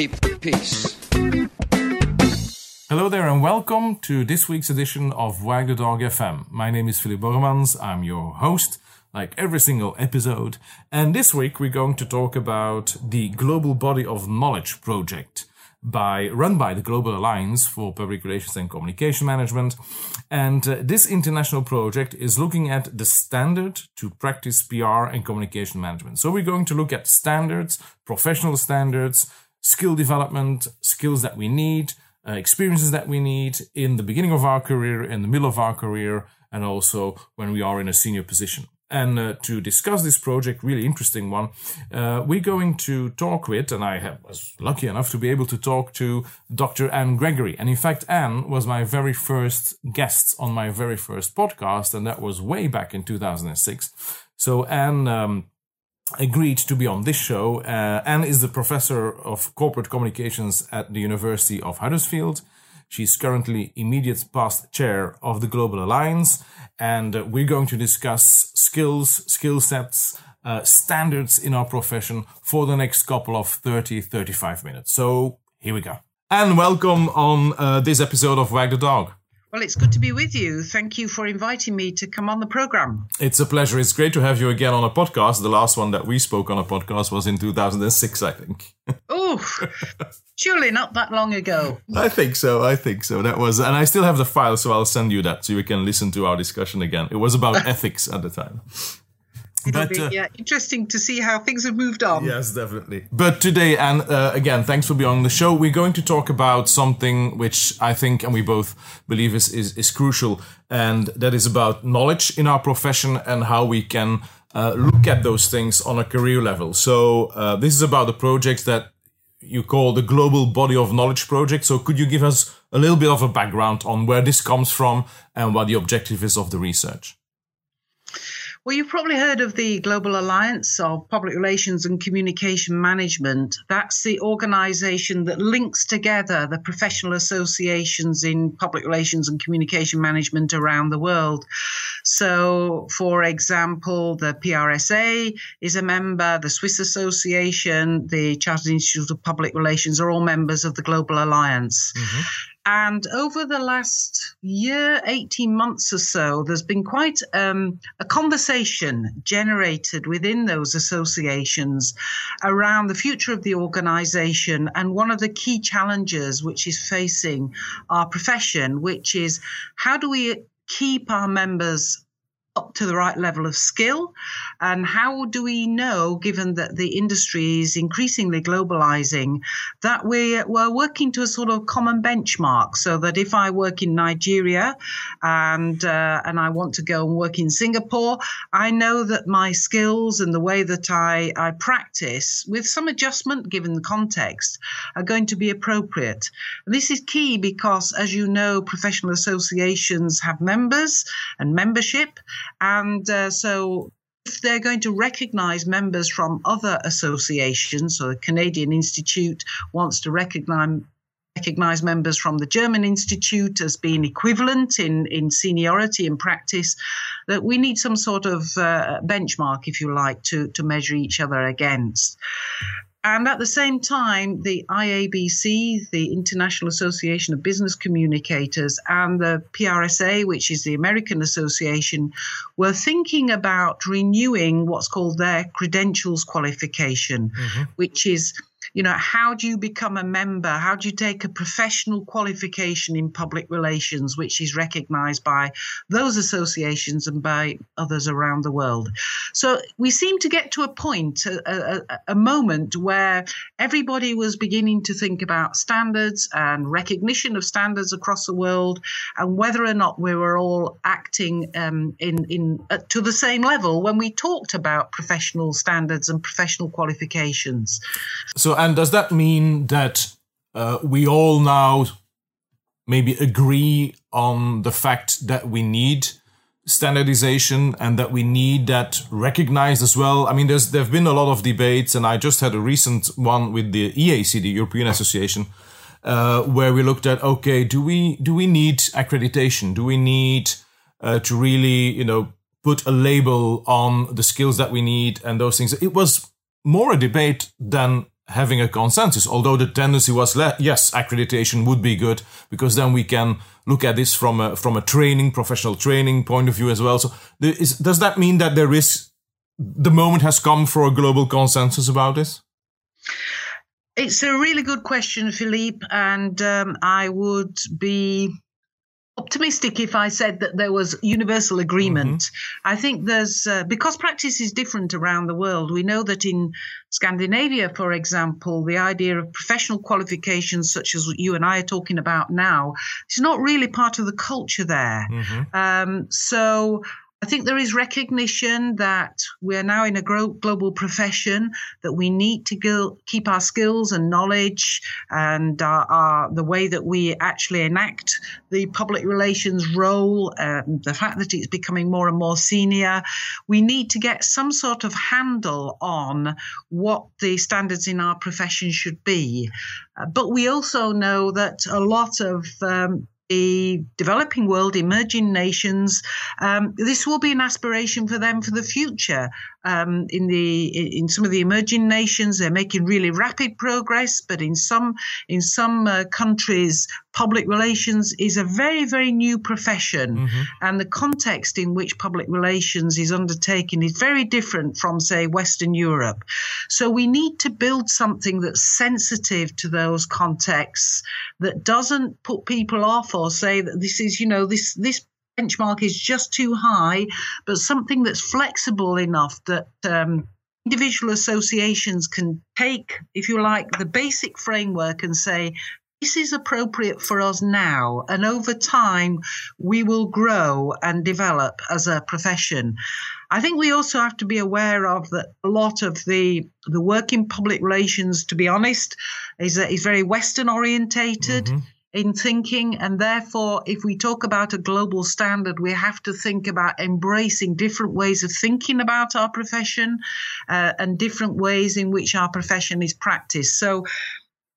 keep the peace. Hello there and welcome to this week's edition of Wag the Dog FM. My name is Philippe Borremans. I'm your host, like every single episode. And this week we're going to talk about the Global Body of Knowledge project by run by the Global Alliance for Public Relations and Communication Management. And uh, this international project is looking at the standard to practice PR and communication management. So we're going to look at standards, professional standards, skill development, skills that we need, uh, experiences that we need in the beginning of our career, in the middle of our career, and also when we are in a senior position. And uh, to discuss this project, really interesting one, uh, we're going to talk with, and I was lucky enough to be able to talk to Dr. Anne Gregory. And in fact, Anne was my very first guest on my very first podcast, and that was way back in 2006. So Anne um, agreed to be on this show. Uh, Anne is the professor of corporate communications at the University of Huddersfield. She's currently immediate past chair of the Global Alliance, and uh, we're going to discuss skills, skill sets, uh, standards in our profession for the next couple of 30, 35 minutes. So here we go. And welcome on uh, this episode of Wag the Dog. Well, it's good to be with you. Thank you for inviting me to come on the program. It's a pleasure. It's great to have you again on a podcast. The last one that we spoke on a podcast was in 2006, I think. Oh, surely not that long ago. I think so. I think so. That was, and I still have the file, so I'll send you that so you can listen to our discussion again. It was about ethics at the time. It'll but, be uh, yeah, interesting to see how things have moved on. Yes, definitely. But today, and uh, again, thanks for being on the show. We're going to talk about something which I think, and we both believe is, is, is crucial, and that is about knowledge in our profession and how we can uh, look at those things on a career level. So, uh, this is about the project that you call the Global Body of Knowledge Project. So, could you give us a little bit of a background on where this comes from and what the objective is of the research? Well, you've probably heard of the Global Alliance of Public Relations and Communication Management. That's the organization that links together the professional associations in public relations and communication management around the world. So, for example, the PRSA is a member, the Swiss Association, the Chartered Institute of Public Relations are all members of the Global Alliance. Mm-hmm. And over the last year, 18 months or so, there's been quite um, a conversation generated within those associations around the future of the organization. And one of the key challenges which is facing our profession, which is how do we keep our members up to the right level of skill? And how do we know, given that the industry is increasingly globalizing, that we, we're working to a sort of common benchmark so that if I work in Nigeria and, uh, and I want to go and work in Singapore, I know that my skills and the way that I, I practice, with some adjustment given the context, are going to be appropriate. And this is key because, as you know, professional associations have members and membership. And uh, so if they're going to recognize members from other associations, so the Canadian Institute wants to recognize recognize members from the German Institute as being equivalent in, in seniority and practice, that we need some sort of uh, benchmark, if you like, to, to measure each other against. And at the same time, the IABC, the International Association of Business Communicators, and the PRSA, which is the American Association, were thinking about renewing what's called their credentials qualification, mm-hmm. which is you know, how do you become a member? How do you take a professional qualification in public relations, which is recognized by those associations and by others around the world? So we seem to get to a point, a, a, a moment where everybody was beginning to think about standards and recognition of standards across the world and whether or not we were all acting um, in, in uh, to the same level when we talked about professional standards and professional qualifications. So and does that mean that uh, we all now maybe agree on the fact that we need standardization and that we need that recognized as well? I mean, there's there've been a lot of debates, and I just had a recent one with the EAC, the European Association, uh, where we looked at okay, do we do we need accreditation? Do we need uh, to really you know put a label on the skills that we need and those things? It was more a debate than having a consensus. Although the tendency was, le- yes, accreditation would be good because then we can look at this from a from a training, professional training point of view as well. So, does that mean that there is the moment has come for a global consensus about this? It's a really good question, Philippe, and um, I would be optimistic if I said that there was universal agreement. Mm-hmm. I think there's, uh, because practice is different around the world, we know that in Scandinavia, for example, the idea of professional qualifications, such as you and I are talking about now, is not really part of the culture there. Mm-hmm. Um, so I think there is recognition that we're now in a global profession, that we need to go, keep our skills and knowledge and our, our, the way that we actually enact the public relations role, um, the fact that it's becoming more and more senior. We need to get some sort of handle on what the standards in our profession should be. Uh, but we also know that a lot of um, the developing world, emerging nations, um, this will be an aspiration for them for the future. Um, in the in some of the emerging nations, they're making really rapid progress, but in some in some uh, countries, public relations is a very very new profession, mm-hmm. and the context in which public relations is undertaken is very different from say Western Europe. So we need to build something that's sensitive to those contexts that doesn't put people off or say that this is you know this this benchmark is just too high, but something that's flexible enough that um, individual associations can take, if you like, the basic framework and say, this is appropriate for us now. And over time, we will grow and develop as a profession. I think we also have to be aware of that a lot of the the work in public relations, to be honest, is, is very Western orientated. Mm-hmm in thinking. And therefore, if we talk about a global standard, we have to think about embracing different ways of thinking about our profession uh, and different ways in which our profession is practiced. So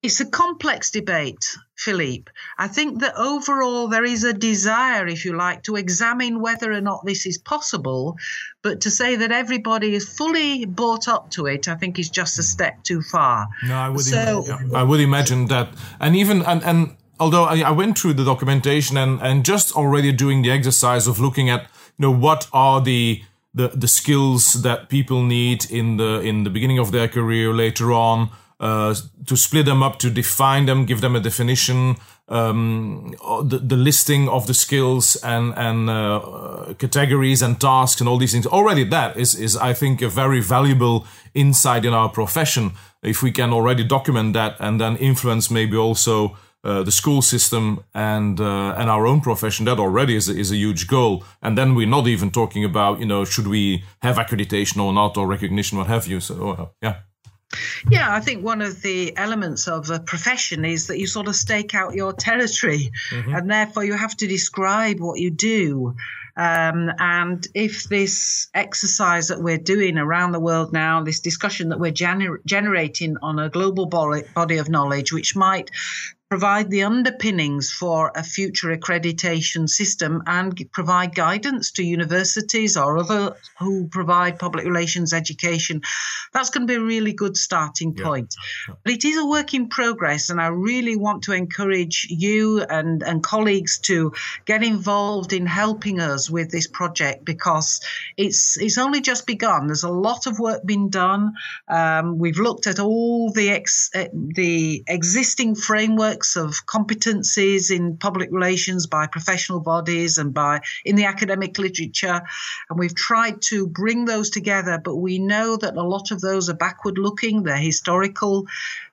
it's a complex debate, Philippe. I think that overall there is a desire, if you like, to examine whether or not this is possible, but to say that everybody is fully bought up to it, I think is just a step too far. No, I would. So, imagine, I would imagine that, and even and and although I, I went through the documentation and, and just already doing the exercise of looking at, you know, what are the, the, the skills that people need in the, in the beginning of their career later on, uh, to split them up, to define them, give them a definition, um, the, the listing of the skills and and uh, categories and tasks and all these things. Already, that is is I think a very valuable insight in our profession. If we can already document that and then influence maybe also uh, the school system and uh, and our own profession that already is a, is a huge goal and then we're not even talking about you know should we have accreditation or not or recognition what have you so uh, yeah yeah, I think one of the elements of a profession is that you sort of stake out your territory, mm-hmm. and therefore you have to describe what you do. Um, and if this exercise that we're doing around the world now, this discussion that we're gener- generating on a global body of knowledge, which might provide the underpinnings for a future accreditation system and provide guidance to universities or other who provide public relations education. That's going to be a really good starting point. Yeah. But it is a work in progress, and I really want to encourage you and, and colleagues to get involved in helping us with this project because it's it's only just begun. There's a lot of work being done. Um, we've looked at all the ex, uh, the existing of competencies in public relations by professional bodies and by in the academic literature. And we've tried to bring those together, but we know that a lot of those are backward looking, they're historical.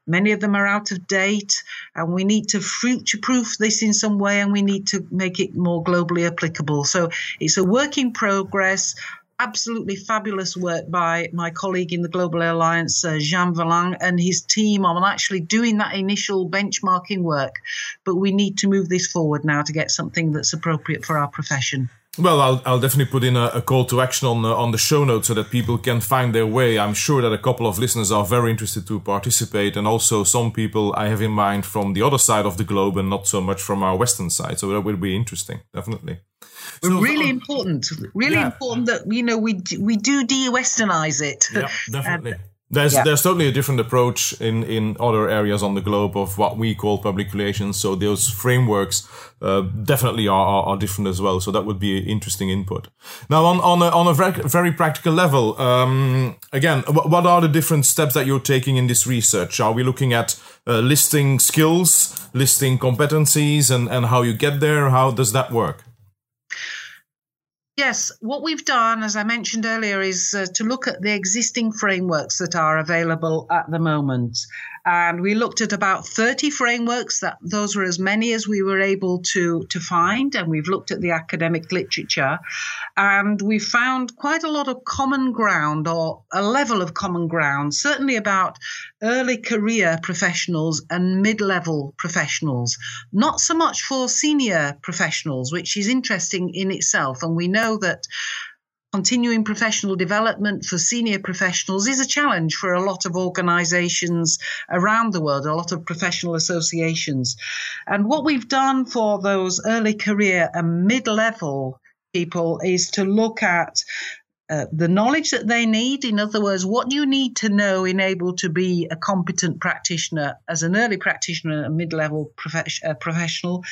Many of them are out of date, and we need to future proof this in some way and we need to make it more globally applicable. So it's a work in progress absolutely fabulous work by my colleague in the Global Alliance, uh, Jean Valin, and his team on actually doing that initial benchmarking work. But we need to move this forward now to get something that's appropriate for our profession. Well, I'll, I'll definitely put in a, a call to action on the, on the show notes so that people can find their way. I'm sure that a couple of listeners are very interested to participate, and also some people I have in mind from the other side of the globe and not so much from our Western side. So that will be interesting, definitely. So, really um, important, really yeah. important that you know we we do de-westernize it. Yeah, definitely. There's yeah. there's totally a different approach in in other areas on the globe of what we call public relations. So those frameworks uh, definitely are, are, are different as well. So that would be interesting input. Now on on a, on a very, very practical level, um, again, what are the different steps that you're taking in this research? Are we looking at uh, listing skills, listing competencies, and and how you get there? How does that work? Yes, what we've done, as I mentioned earlier, is uh, to look at the existing frameworks that are available at the moment and we looked at about 30 frameworks that those were as many as we were able to to find and we've looked at the academic literature. And we found quite a lot of common ground or a level of common ground certainly about early career professionals and mid-level professionals. Not so much for senior professionals which is interesting in itself. And we know that continuing professional development for senior professionals is a challenge for a lot of organizations around the world, a lot of professional associations. And what we've done for those early career and mid level people is to look at uh, the knowledge that they need. In other words, what do you need to know in able to be a competent practitioner as an early practitioner, and a mid-level uh, professional,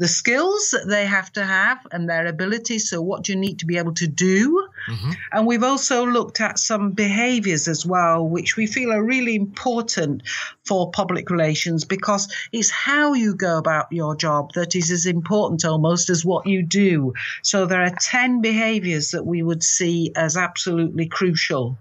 the skills that they have to have and their abilities. So, what do you need to be able to do. Mm-hmm. And we've also looked at some behaviors as well, which we feel are really important for public relations because it's how you go about your job that is as important almost as what you do. So, there are 10 behaviors that we would see as absolutely crucial.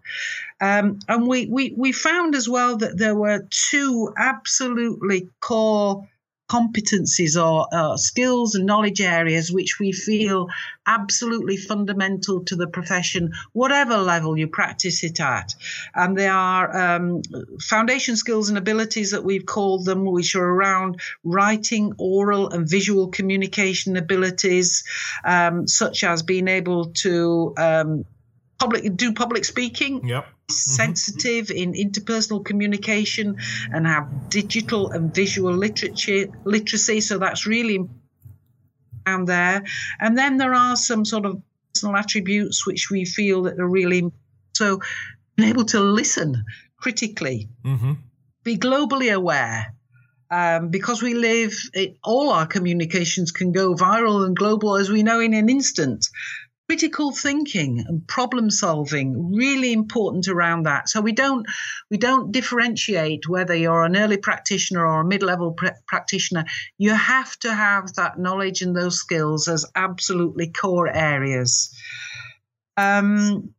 Um, and we, we, we found as well that there were two absolutely core competencies or uh, skills and knowledge areas which we feel absolutely fundamental to the profession, whatever level you practice it at. And they are um, foundation skills and abilities that we've called them, which are around writing, oral, and visual communication abilities, um, such as being able to um, public do public speaking. Yep. Sensitive mm-hmm. in interpersonal communication and have digital and visual literature literacy. So that's really down there. And then there are some sort of personal attributes which we feel that are really so being able to listen critically, mm-hmm. be globally aware. Um, because we live, it, all our communications can go viral and global, as we know, in an instant critical thinking and problem solving really important around that. So we don't we don't differentiate whether you're an early practitioner or a mid-level pr- practitioner. You have to have that knowledge and those skills as absolutely core areas. Um,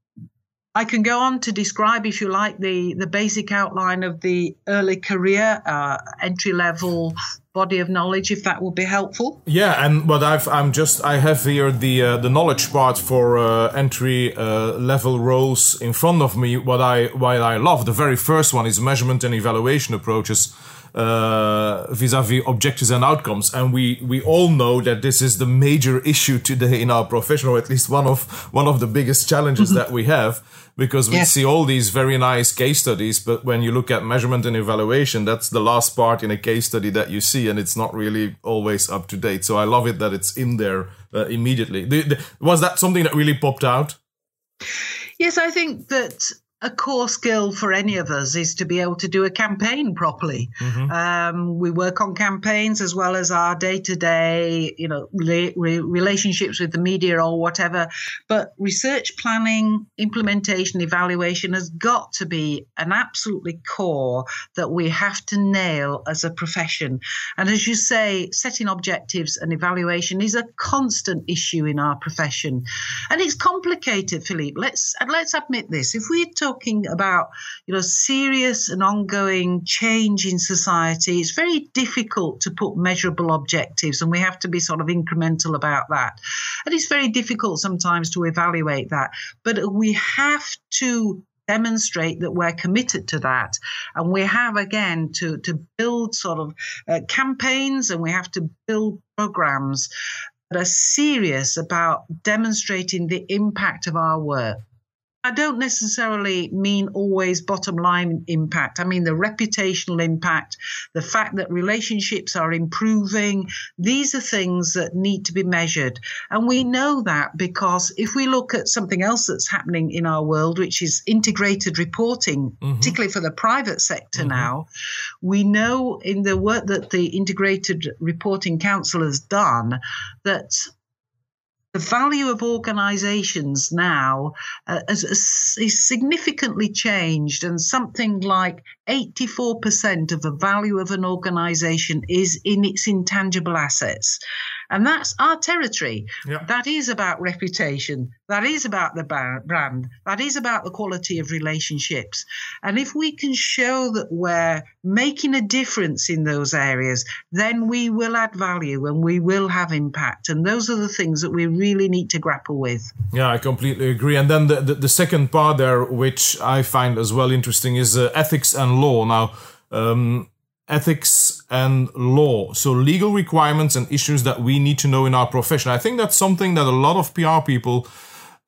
I can go on to describe, if you like, the, the basic outline of the early career, uh, entry level body of knowledge, if that would be helpful. Yeah, and but I've I'm just I have here the uh, the knowledge part for uh, entry uh, level roles in front of me. What I what I love, the very first one is measurement and evaluation approaches uh, vis-a-vis objectives and outcomes. And we, we all know that this is the major issue today in our profession, or at least one of one of the biggest challenges mm-hmm. that we have, because we see all these very nice case studies, but when you look at measurement and evaluation, that's the last part in a case study that you see, and it's not really always up to date. So I love it that it's in there uh, immediately. The, the, was that something that really popped out? Yes, I think that a core skill for any of us is to be able to do a campaign properly. Mm-hmm. Um, we work on campaigns as well as our day to day, you know, re- re- relationships with the media or whatever. But research planning, implementation, evaluation has got to be an absolutely core that we have to nail as a profession. And as you say, setting objectives and evaluation is a constant issue in our profession, and it's complicated, Philippe. Let's let's admit this. If we talk talking about, you know, serious and ongoing change in society, it's very difficult to put measurable objectives, and we have to be sort of incremental about that. And it's very difficult sometimes to evaluate that, but we have to demonstrate that we're committed to that. And we have, again, to, to build sort of uh, campaigns and we have to build programs that are serious about demonstrating the impact of our work. I don't necessarily mean always bottom line impact. I mean the reputational impact, the fact that relationships are improving. These are things that need to be measured. And we know that because if we look at something else that's happening in our world, which is integrated reporting, mm-hmm. particularly for the private sector mm-hmm. now, we know in the work that the Integrated Reporting Council has done that the value of organizations now uh, has, is significantly changed, and something like 84% of the value of an organization is in its intangible assets. And that's our territory. Yeah. That is about reputation. That is about the brand. That is about the quality of relationships. And if we can show that we're making a difference in those areas, then we will add value and we will have impact. And those are the things that we really need to grapple with. Yeah, I completely agree. And then the, the, the second part there, which I find as well interesting, is uh, ethics and law. Now, um, ethics and law. So legal requirements and issues that we need to know in our profession. I think that's something that a lot of PR people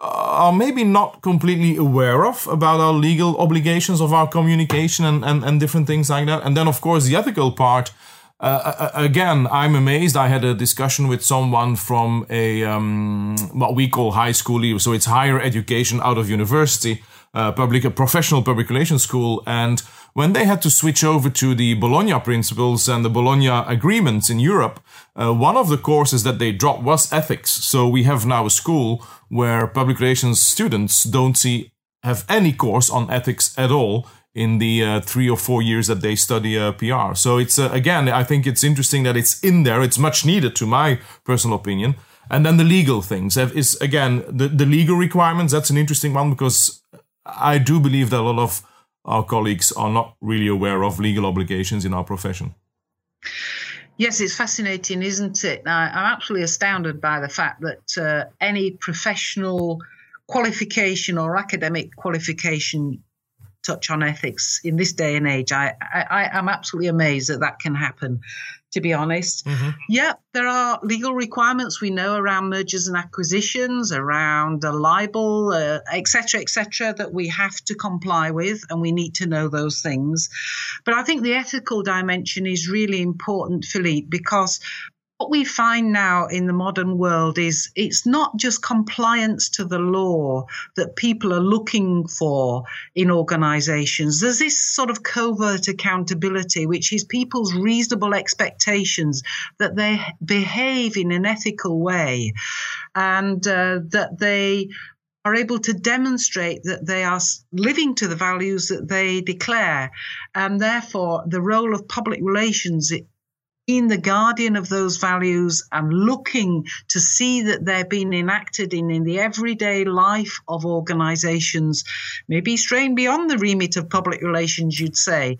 are maybe not completely aware of about our legal obligations of our communication and, and, and different things like that. And then, of course, the ethical part. Uh, again, I'm amazed. I had a discussion with someone from a um, what we call high school, so it's higher education out of university, uh, public a professional public relations school, and when they had to switch over to the Bologna principles and the Bologna agreements in Europe, uh, one of the courses that they dropped was ethics. So we have now a school where public relations students don't see have any course on ethics at all in the uh, three or four years that they study uh, PR. So it's uh, again, I think it's interesting that it's in there. It's much needed, to my personal opinion. And then the legal things is again the, the legal requirements. That's an interesting one because I do believe that a lot of our colleagues are not really aware of legal obligations in our profession. Yes, it's fascinating, isn't it? I'm absolutely astounded by the fact that uh, any professional qualification or academic qualification touch on ethics in this day and age. I, I, I'm absolutely amazed that that can happen to be honest. Mm-hmm. Yeah, there are legal requirements we know around mergers and acquisitions, around the libel, etc., uh, etc., et that we have to comply with, and we need to know those things. But I think the ethical dimension is really important, Philippe, because what we find now in the modern world is it's not just compliance to the law that people are looking for in organizations. There's this sort of covert accountability, which is people's reasonable expectations that they behave in an ethical way and uh, that they are able to demonstrate that they are living to the values that they declare. And therefore, the role of public relations being the guardian of those values and looking to see that they're being enacted in, in the everyday life of organizations, maybe straying beyond the remit of public relations, you'd say.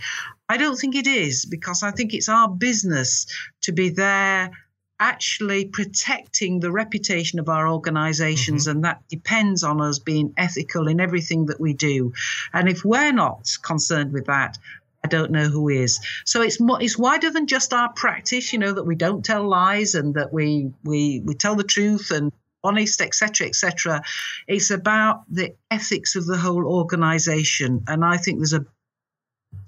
I don't think it is because I think it's our business to be there actually protecting the reputation of our organizations mm-hmm. and that depends on us being ethical in everything that we do and if we're not concerned with that I don't know who is. So it's it's wider than just our practice, you know, that we don't tell lies and that we we we tell the truth and honest, etc., etc. It's about the ethics of the whole organization, and I think there's a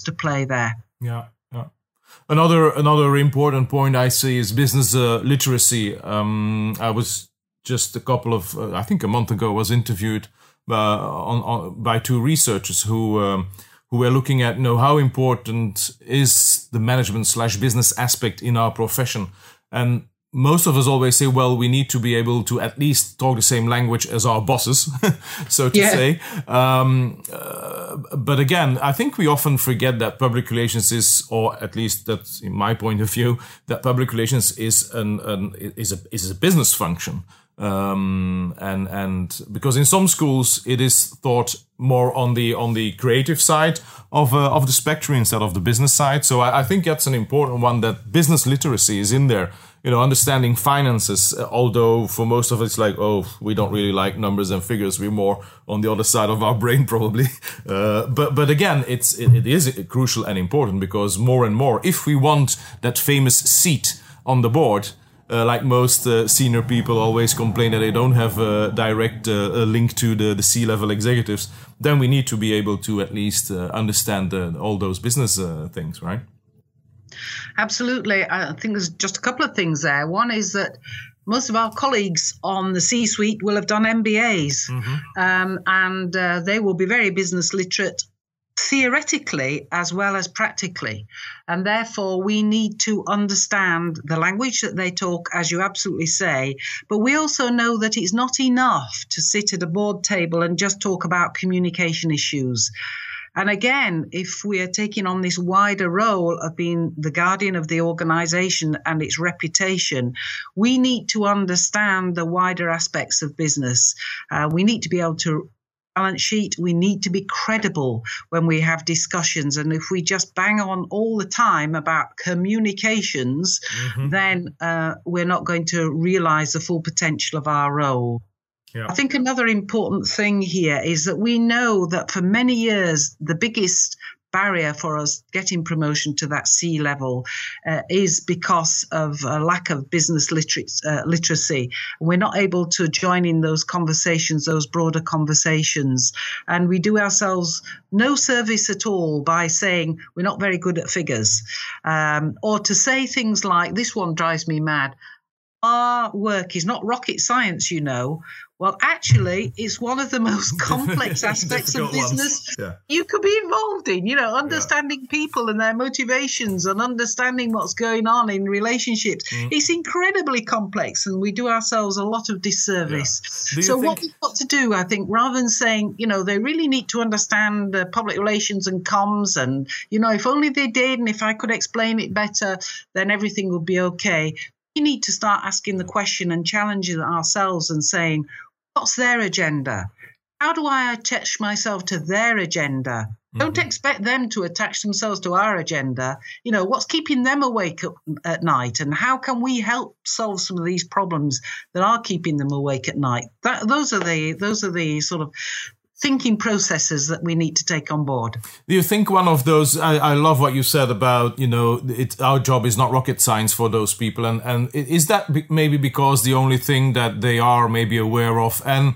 to play there. Yeah. yeah. Another another important point I see is business uh, literacy. Um, I was just a couple of uh, I think a month ago was interviewed uh, on, on, by two researchers who um, who are looking at you know how important is the management slash business aspect in our profession? And most of us always say well we need to be able to at least talk the same language as our bosses so to yeah. say. Um, uh, but again i think we often forget that public relations is or at least that's in my point of view that public relations is an, an is a is a business function um, and and because in some schools it is thought more on the on the creative side of uh, of the spectrum instead of the business side. So I, I, think that's an important one that business literacy is in there. You know, understanding finances. Uh, although for most of it's like, oh, we don't really like numbers and figures. We're more on the other side of our brain probably. Uh, but but again, it's it, it is crucial and important because more and more, if we want that famous seat on the board uh, like most uh, senior people always complain that they don't have a direct uh, a link to the, the C-level executives, then we need to be able to at least uh, understand all those business uh, things, right? Absolutely. I think there's just a couple of things there. One is that most of our colleagues on the C suite will have done MBAs, mm-hmm. um, and uh, they will be very business literate theoretically as well as practically. And therefore, we need to understand the language that they talk, as you absolutely say. But we also know that it's not enough to sit at a board table and just talk about communication issues. And again, if we are taking on this wider role of being the guardian of the organization and its reputation, we need to understand the wider aspects of business. Uh, we need to be able to balance sheet. We need to be credible when we have discussions. And if we just bang on all the time about communications, mm-hmm. then uh, we're not going to realize the full potential of our role. Yeah. I think another important thing here is that we know that for many years, the biggest barrier for us getting promotion to that C level uh, is because of a lack of business liter- uh, literacy. We're not able to join in those conversations, those broader conversations. And we do ourselves no service at all by saying we're not very good at figures. Um, or to say things like, this one drives me mad. Our work is not rocket science, you know. Well, actually, it's one of the most complex aspects of business yeah. you could be involved in. You know, understanding yeah. people and their motivations and understanding what's going on in relationships. Mm. It's incredibly complex, and we do ourselves a lot of disservice. Yeah. So, think- what we've got to do, I think, rather than saying, you know, they really need to understand uh, public relations and comms, and, you know, if only they did, and if I could explain it better, then everything would be okay. We need to start asking the question and challenging ourselves and saying, What's their agenda? How do I attach myself to their agenda? Mm-hmm. Don't expect them to attach themselves to our agenda. You know, what's keeping them awake at night and how can we help solve some of these problems that are keeping them awake at night? That, those are the those are the sort of thinking processes that we need to take on board. Do you think one of those? I, I love what you said about you know it, our job is not rocket science for those people, and and is that maybe because the only thing that they are maybe aware of and.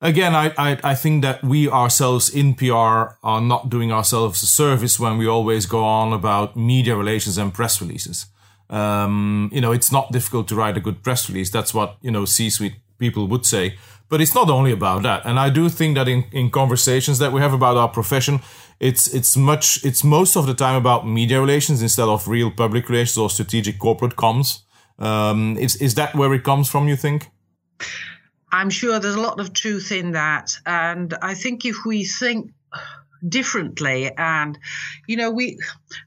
Again, I, I, I think that we ourselves in PR are not doing ourselves a service when we always go on about media relations and press releases. Um, you know, it's not difficult to write a good press release. That's what, you know, C-suite people would say. But it's not only about that. And I do think that in, in conversations that we have about our profession, it's it's much it's most of the time about media relations instead of real public relations or strategic corporate comms. Um, is is that where it comes from? You think? I'm sure there's a lot of truth in that, and I think if we think differently. And, you know, we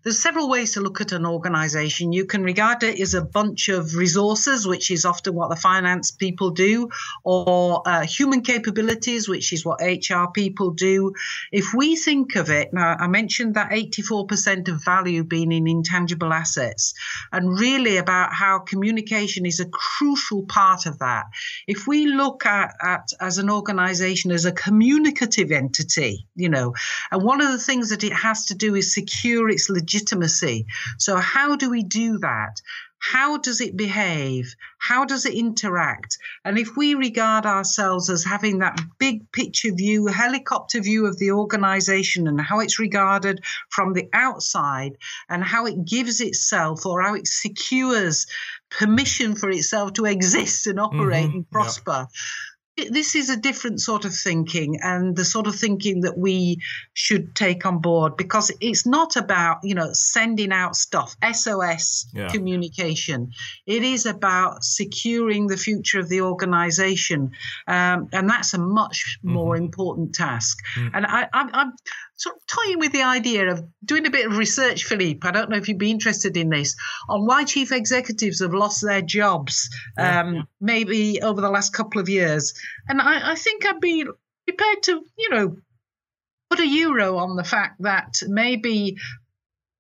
there's several ways to look at an organization. You can regard it as a bunch of resources, which is often what the finance people do, or uh, human capabilities, which is what HR people do. If we think of it, now I mentioned that 84% of value being in intangible assets, and really about how communication is a crucial part of that. If we look at, at as an organization as a communicative entity, you know, and one of the things that it has to do is secure its legitimacy. So, how do we do that? How does it behave? How does it interact? And if we regard ourselves as having that big picture view, helicopter view of the organization and how it's regarded from the outside and how it gives itself or how it secures permission for itself to exist and operate mm-hmm. and prosper, this is a different sort of thinking and the sort of thinking that we should take on board because it's not about you know sending out stuff sos yeah. communication it is about securing the future of the organization um, and that's a much more mm-hmm. important task mm. and I, am sort of toying with the idea of doing a bit of research, Philippe. I don't know if you'd be interested in this on why chief executives have lost their jobs, um, maybe over the last couple of years. And I, I think I'd be prepared to, you know, put a euro on the fact that maybe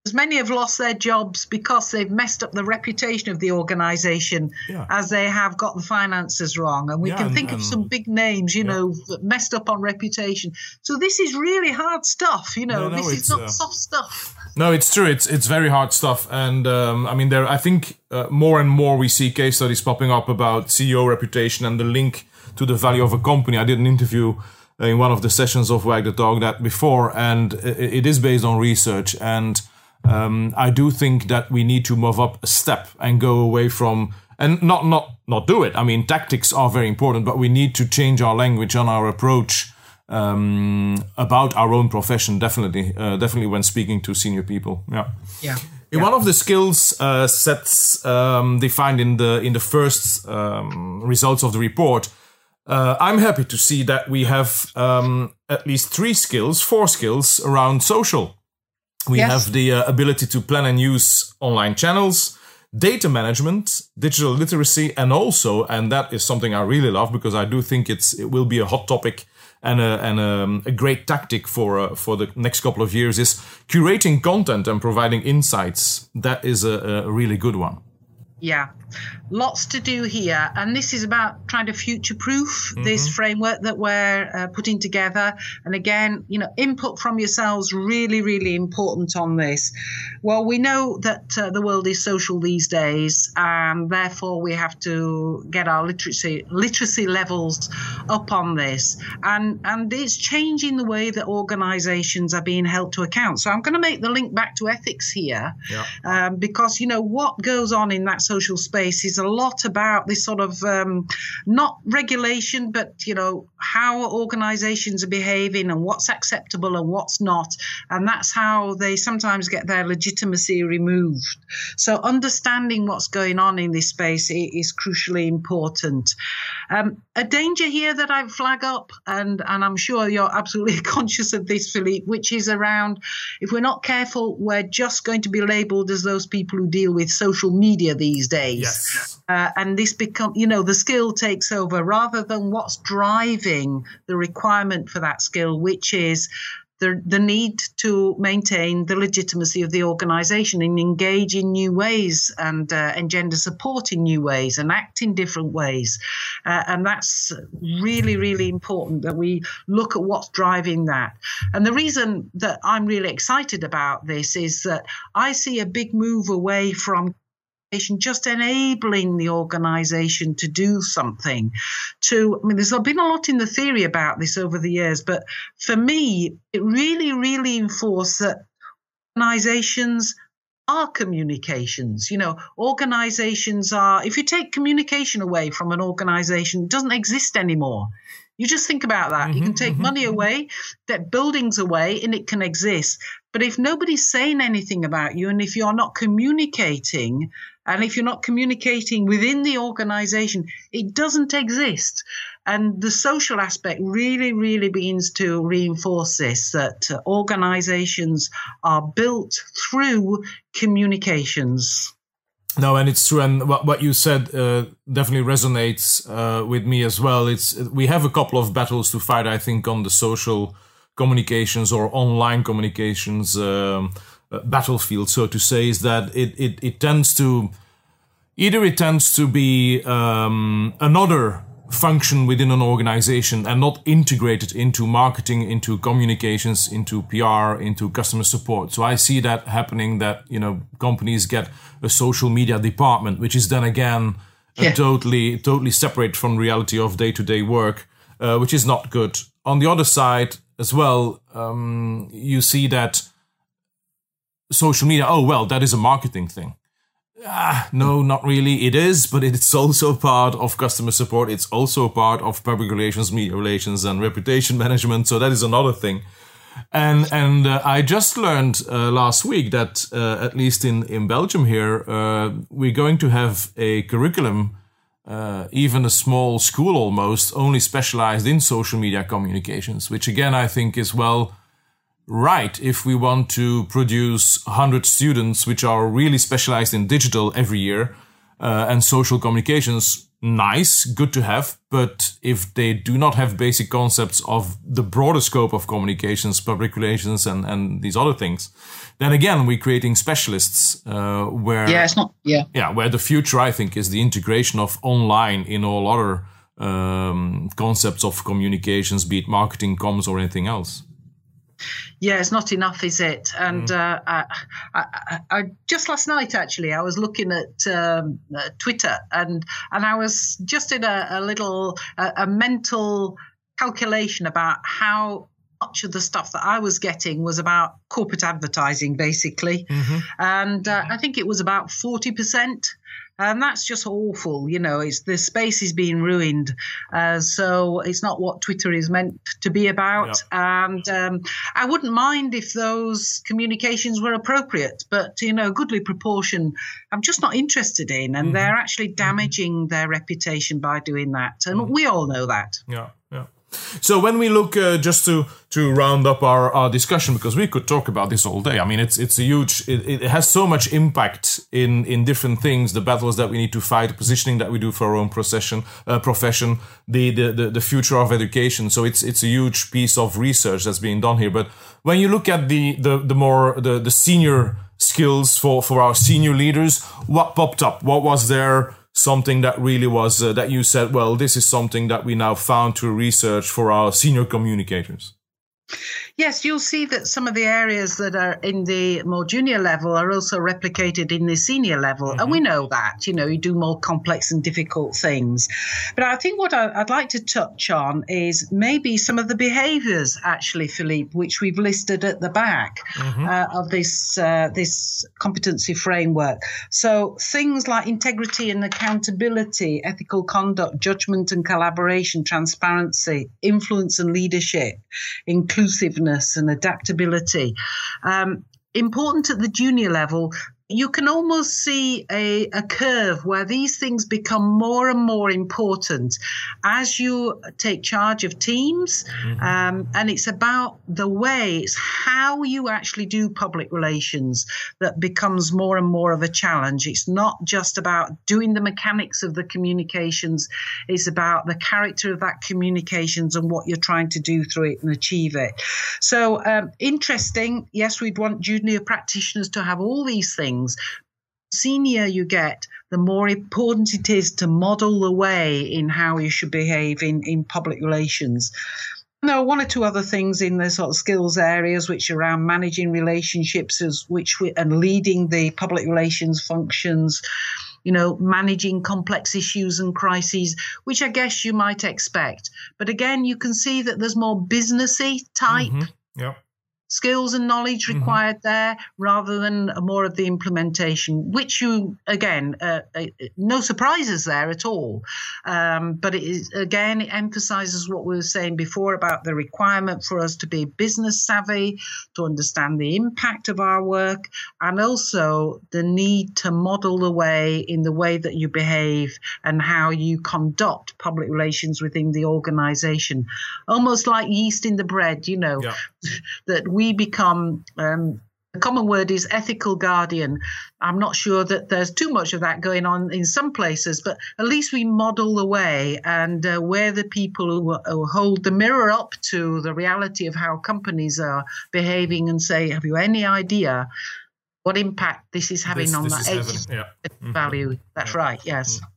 as many have lost their jobs because they've messed up the reputation of the organization yeah. as they have got the finances wrong. And we yeah, can think and, of some big names, you yeah. know, that messed up on reputation. So this is really hard stuff, you know, no, no, this is not uh, soft stuff. No, it's true. It's it's very hard stuff, and um, I mean, there. I think uh, more and more we see case studies popping up about CEO reputation and the link to the value of a company. I did an interview in one of the sessions of Wag the Dog that before, and it, it is based on research. And um, I do think that we need to move up a step and go away from and not not not do it. I mean, tactics are very important, but we need to change our language and our approach um, about our own profession. Definitely, uh, definitely when speaking to senior people. Yeah. Yeah. In yeah. one of the skills uh, sets um, defined in the in the first um, results of the report, uh, I'm happy to see that we have um, at least three skills, four skills around social. We yes. have the uh, ability to plan and use online channels, data management, digital literacy, and also, and that is something I really love because I do think it's it will be a hot topic and a, and a, a great tactic for uh, for the next couple of years is curating content and providing insights. That is a, a really good one. Yeah, lots to do here. And this is about trying to future proof mm-hmm. this framework that we're uh, putting together. And again, you know, input from yourselves really, really important on this. Well, we know that uh, the world is social these days, and therefore we have to get our literacy literacy levels up on this. And and it's changing the way that organizations are being held to account. So I'm going to make the link back to ethics here yeah. um, because, you know, what goes on in that social space is a lot about this sort of um, not regulation, but you know how organisations are behaving and what's acceptable and what's not, and that's how they sometimes get their legitimacy removed. So understanding what's going on in this space is crucially important. Um, a danger here that I flag up, and and I'm sure you're absolutely conscious of this, Philippe, which is around if we're not careful, we're just going to be labelled as those people who deal with social media these days. Yes. Uh, and this become, you know, the skill takes over rather than what's driving the requirement for that skill, which is the, the need to maintain the legitimacy of the organization and engage in new ways and uh, engender support in new ways and act in different ways. Uh, and that's really, really important that we look at what's driving that. And the reason that I'm really excited about this is that I see a big move away from just enabling the organization to do something to i mean there's been a lot in the theory about this over the years but for me it really really enforced that organizations are communications you know organizations are if you take communication away from an organization it doesn't exist anymore you just think about that. Mm-hmm, you can take mm-hmm. money away, that buildings away, and it can exist. But if nobody's saying anything about you, and if you're not communicating, and if you're not communicating within the organization, it doesn't exist. And the social aspect really, really begins to reinforce this that uh, organizations are built through communications. No, and it's true. And what, what you said uh, definitely resonates uh, with me as well. It's we have a couple of battles to fight. I think on the social communications or online communications. Um, battlefield, so to say, is that it, it, it tends to either it tends to be um, another function within an organization and not integrated into marketing, into communications, into PR, into customer support. So I see that happening that, you know, companies get a social media department, which is then again yeah. totally, totally separate from reality of day to day work, uh, which is not good. On the other side as well, um, you see that social media, oh, well, that is a marketing thing. Ah, no, not really. It is, but it's also part of customer support. It's also part of public relations, media relations, and reputation management. So that is another thing. And and uh, I just learned uh, last week that uh, at least in in Belgium here, uh, we're going to have a curriculum, uh, even a small school almost, only specialized in social media communications, which again I think is well right if we want to produce 100 students which are really specialized in digital every year uh, and social communications. Nice good to have but if they do not have basic concepts of the broader scope of communications public relations and and these other things then again we're creating specialists uh, where yeah it's not yeah. Yeah where the future i think is the integration of online in all other um, concepts of communications be it marketing comms or anything else Yeah, it's not enough, is it? And mm. uh, I, I, I, just last night, actually, I was looking at um, uh, Twitter, and and I was just in a, a little a, a mental calculation about how much of the stuff that I was getting was about corporate advertising, basically. Mm-hmm. And uh, I think it was about 40% and that's just awful. You know, it's the space is being ruined, uh, so it's not what Twitter is meant to be about. Yeah. And um, I wouldn't mind if those communications were appropriate, but you know, a goodly proportion, I'm just not interested in, and mm-hmm. they're actually mm-hmm. damaging mm-hmm. their reputation by doing that, and mm-hmm. we all know that. Yeah. So when we look uh, just to to round up our, our discussion, because we could talk about this all day. I mean, it's it's a huge. It, it has so much impact in in different things. The battles that we need to fight, positioning that we do for our own profession, uh, profession, the, the the the future of education. So it's it's a huge piece of research that's being done here. But when you look at the the the more the the senior skills for for our senior leaders, what popped up? What was there? Something that really was uh, that you said, well, this is something that we now found to research for our senior communicators? Yes, you'll see that some of the areas that are in the more junior level are also replicated in the senior level. Mm-hmm. And we know that, you know, you do more complex and difficult things. But I think what I'd like to touch on is maybe some of the behaviors, actually, Philippe, which we've listed at the back mm-hmm. uh, of this, uh, this competency framework. So things like integrity and accountability, ethical conduct, judgment and collaboration, transparency, influence and leadership, inclusiveness and adaptability. Um, important at the junior level you can almost see a, a curve where these things become more and more important as you take charge of teams. Mm-hmm. Um, and it's about the way, it's how you actually do public relations that becomes more and more of a challenge. It's not just about doing the mechanics of the communications, it's about the character of that communications and what you're trying to do through it and achieve it. So, um, interesting. Yes, we'd want junior practitioners to have all these things things. Senior you get, the more important it is to model the way in how you should behave in, in public relations. There are one or two other things in the sort of skills areas, which are around managing relationships, as which we, and leading the public relations functions. You know, managing complex issues and crises, which I guess you might expect. But again, you can see that there's more businessy type mm-hmm. yep skills and knowledge mm-hmm. required mm-hmm. there rather than more of the implementation, which you, again, uh, uh, no surprises there at all. Um, but it is, again, it emphasizes what we were saying before about the requirement for us to be business savvy, to understand the impact of our work, and also the need to model the way in the way that you behave and how you conduct public relations within the organization. Almost like yeast in the bread, you know, yeah. that we become um, the common word is ethical guardian. I'm not sure that there's too much of that going on in some places, but at least we model the way and uh, we're the people who, who, hold the mirror up to the reality of how companies are behaving and say, Have you any idea what impact this is having this, on this that yeah. Value? Mm-hmm. That's yeah. right, yes. Mm-hmm.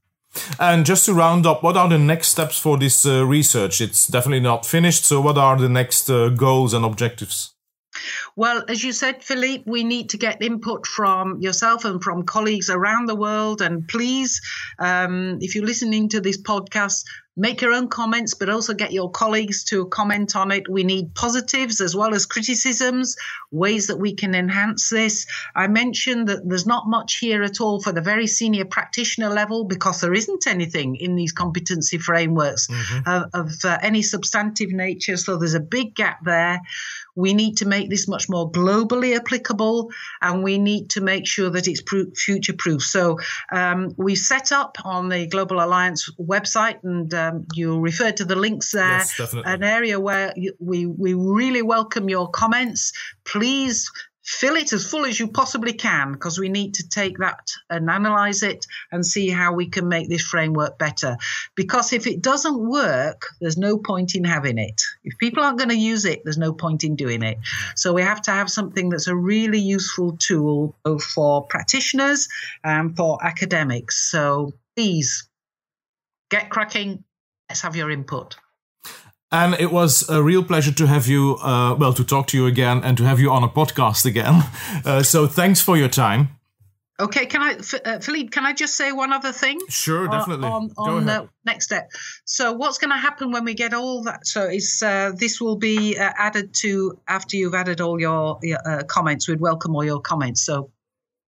And just to round up, what are the next steps for this uh, research? It's definitely not finished. So, what are the next uh, goals and objectives? Well, as you said, Philippe, we need to get input from yourself and from colleagues around the world. And please, um, if you're listening to this podcast, make your own comments, but also get your colleagues to comment on it. We need positives as well as criticisms, ways that we can enhance this. I mentioned that there's not much here at all for the very senior practitioner level because there isn't anything in these competency frameworks mm-hmm. of, of uh, any substantive nature. So there's a big gap there. We need to make this much more globally applicable and we need to make sure that it's future proof. So um, we set up on the Global Alliance website, and um, you referred to the links there, yes, an area where we, we really welcome your comments. Please fill it as full as you possibly can because we need to take that and analyze it and see how we can make this framework better. Because if it doesn't work, there's no point in having it. If people aren't going to use it, there's no point in doing it. So we have to have something that's a really useful tool both for practitioners and for academics. So please get cracking. Let's have your input. And it was a real pleasure to have you, uh, well, to talk to you again and to have you on a podcast again. Uh, so thanks for your time. Okay, can I, uh, Philippe? Can I just say one other thing? Sure, definitely. On, on the next step. So, what's going to happen when we get all that? So, is uh, this will be uh, added to after you've added all your, your uh, comments? We'd welcome all your comments. So,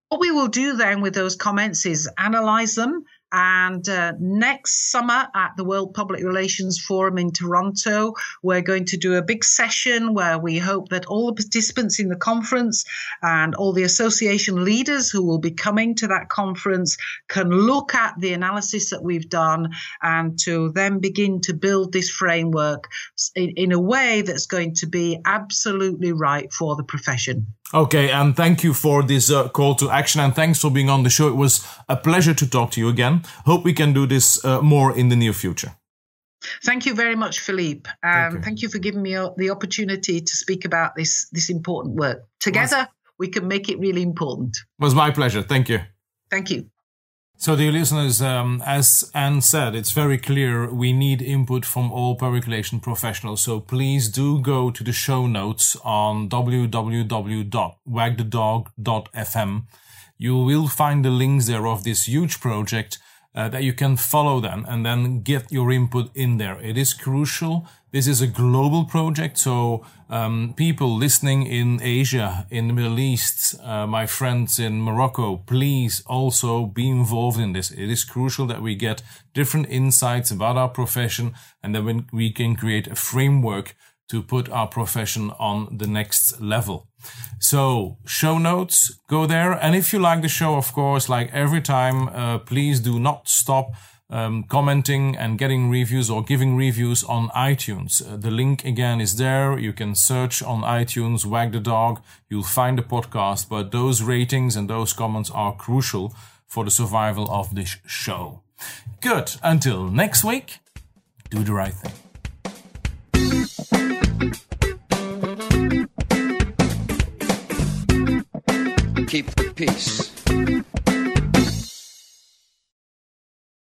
what we will do then with those comments is analyze them and uh, next summer at the World Public Relations Forum in Toronto, we're going to do a big session where we hope that all the participants in the conference and all the association leaders who will be coming to that conference can look at the analysis that we've done and to then begin to build this framework in, in a way that's going to be absolutely right for the profession. Okay, and thank you for this uh, call to action, and thanks for being on the show. It was a pleasure to talk to you again. Hope we can do this uh, more in the near future. Thank you very much, Philippe. Um, thank, you. thank, you. for giving me the opportunity to speak about this this important work. Together, was, we can make it really important. It was my pleasure. Thank you. Thank you. So, dear listeners, um, as Anne said, it's very clear we need input from all public relation professionals. So please do go to the show notes on www.wagthedog.fm. You will find the links there of this huge project uh, that you can follow then and then get your input in there. It is crucial. This is a global project, so um, people listening in Asia, in the Middle East, uh, my friends in Morocco, please also be involved in this. It is crucial that we get different insights about our profession and that we can create a framework to put our profession on the next level. So, show notes, go there. And if you like the show, of course, like every time, uh, please do not stop um, commenting and getting reviews or giving reviews on iTunes. Uh, the link again is there. You can search on iTunes, Wag the Dog. You'll find the podcast, but those ratings and those comments are crucial for the survival of this show. Good. Until next week, do the right thing. Keep the peace.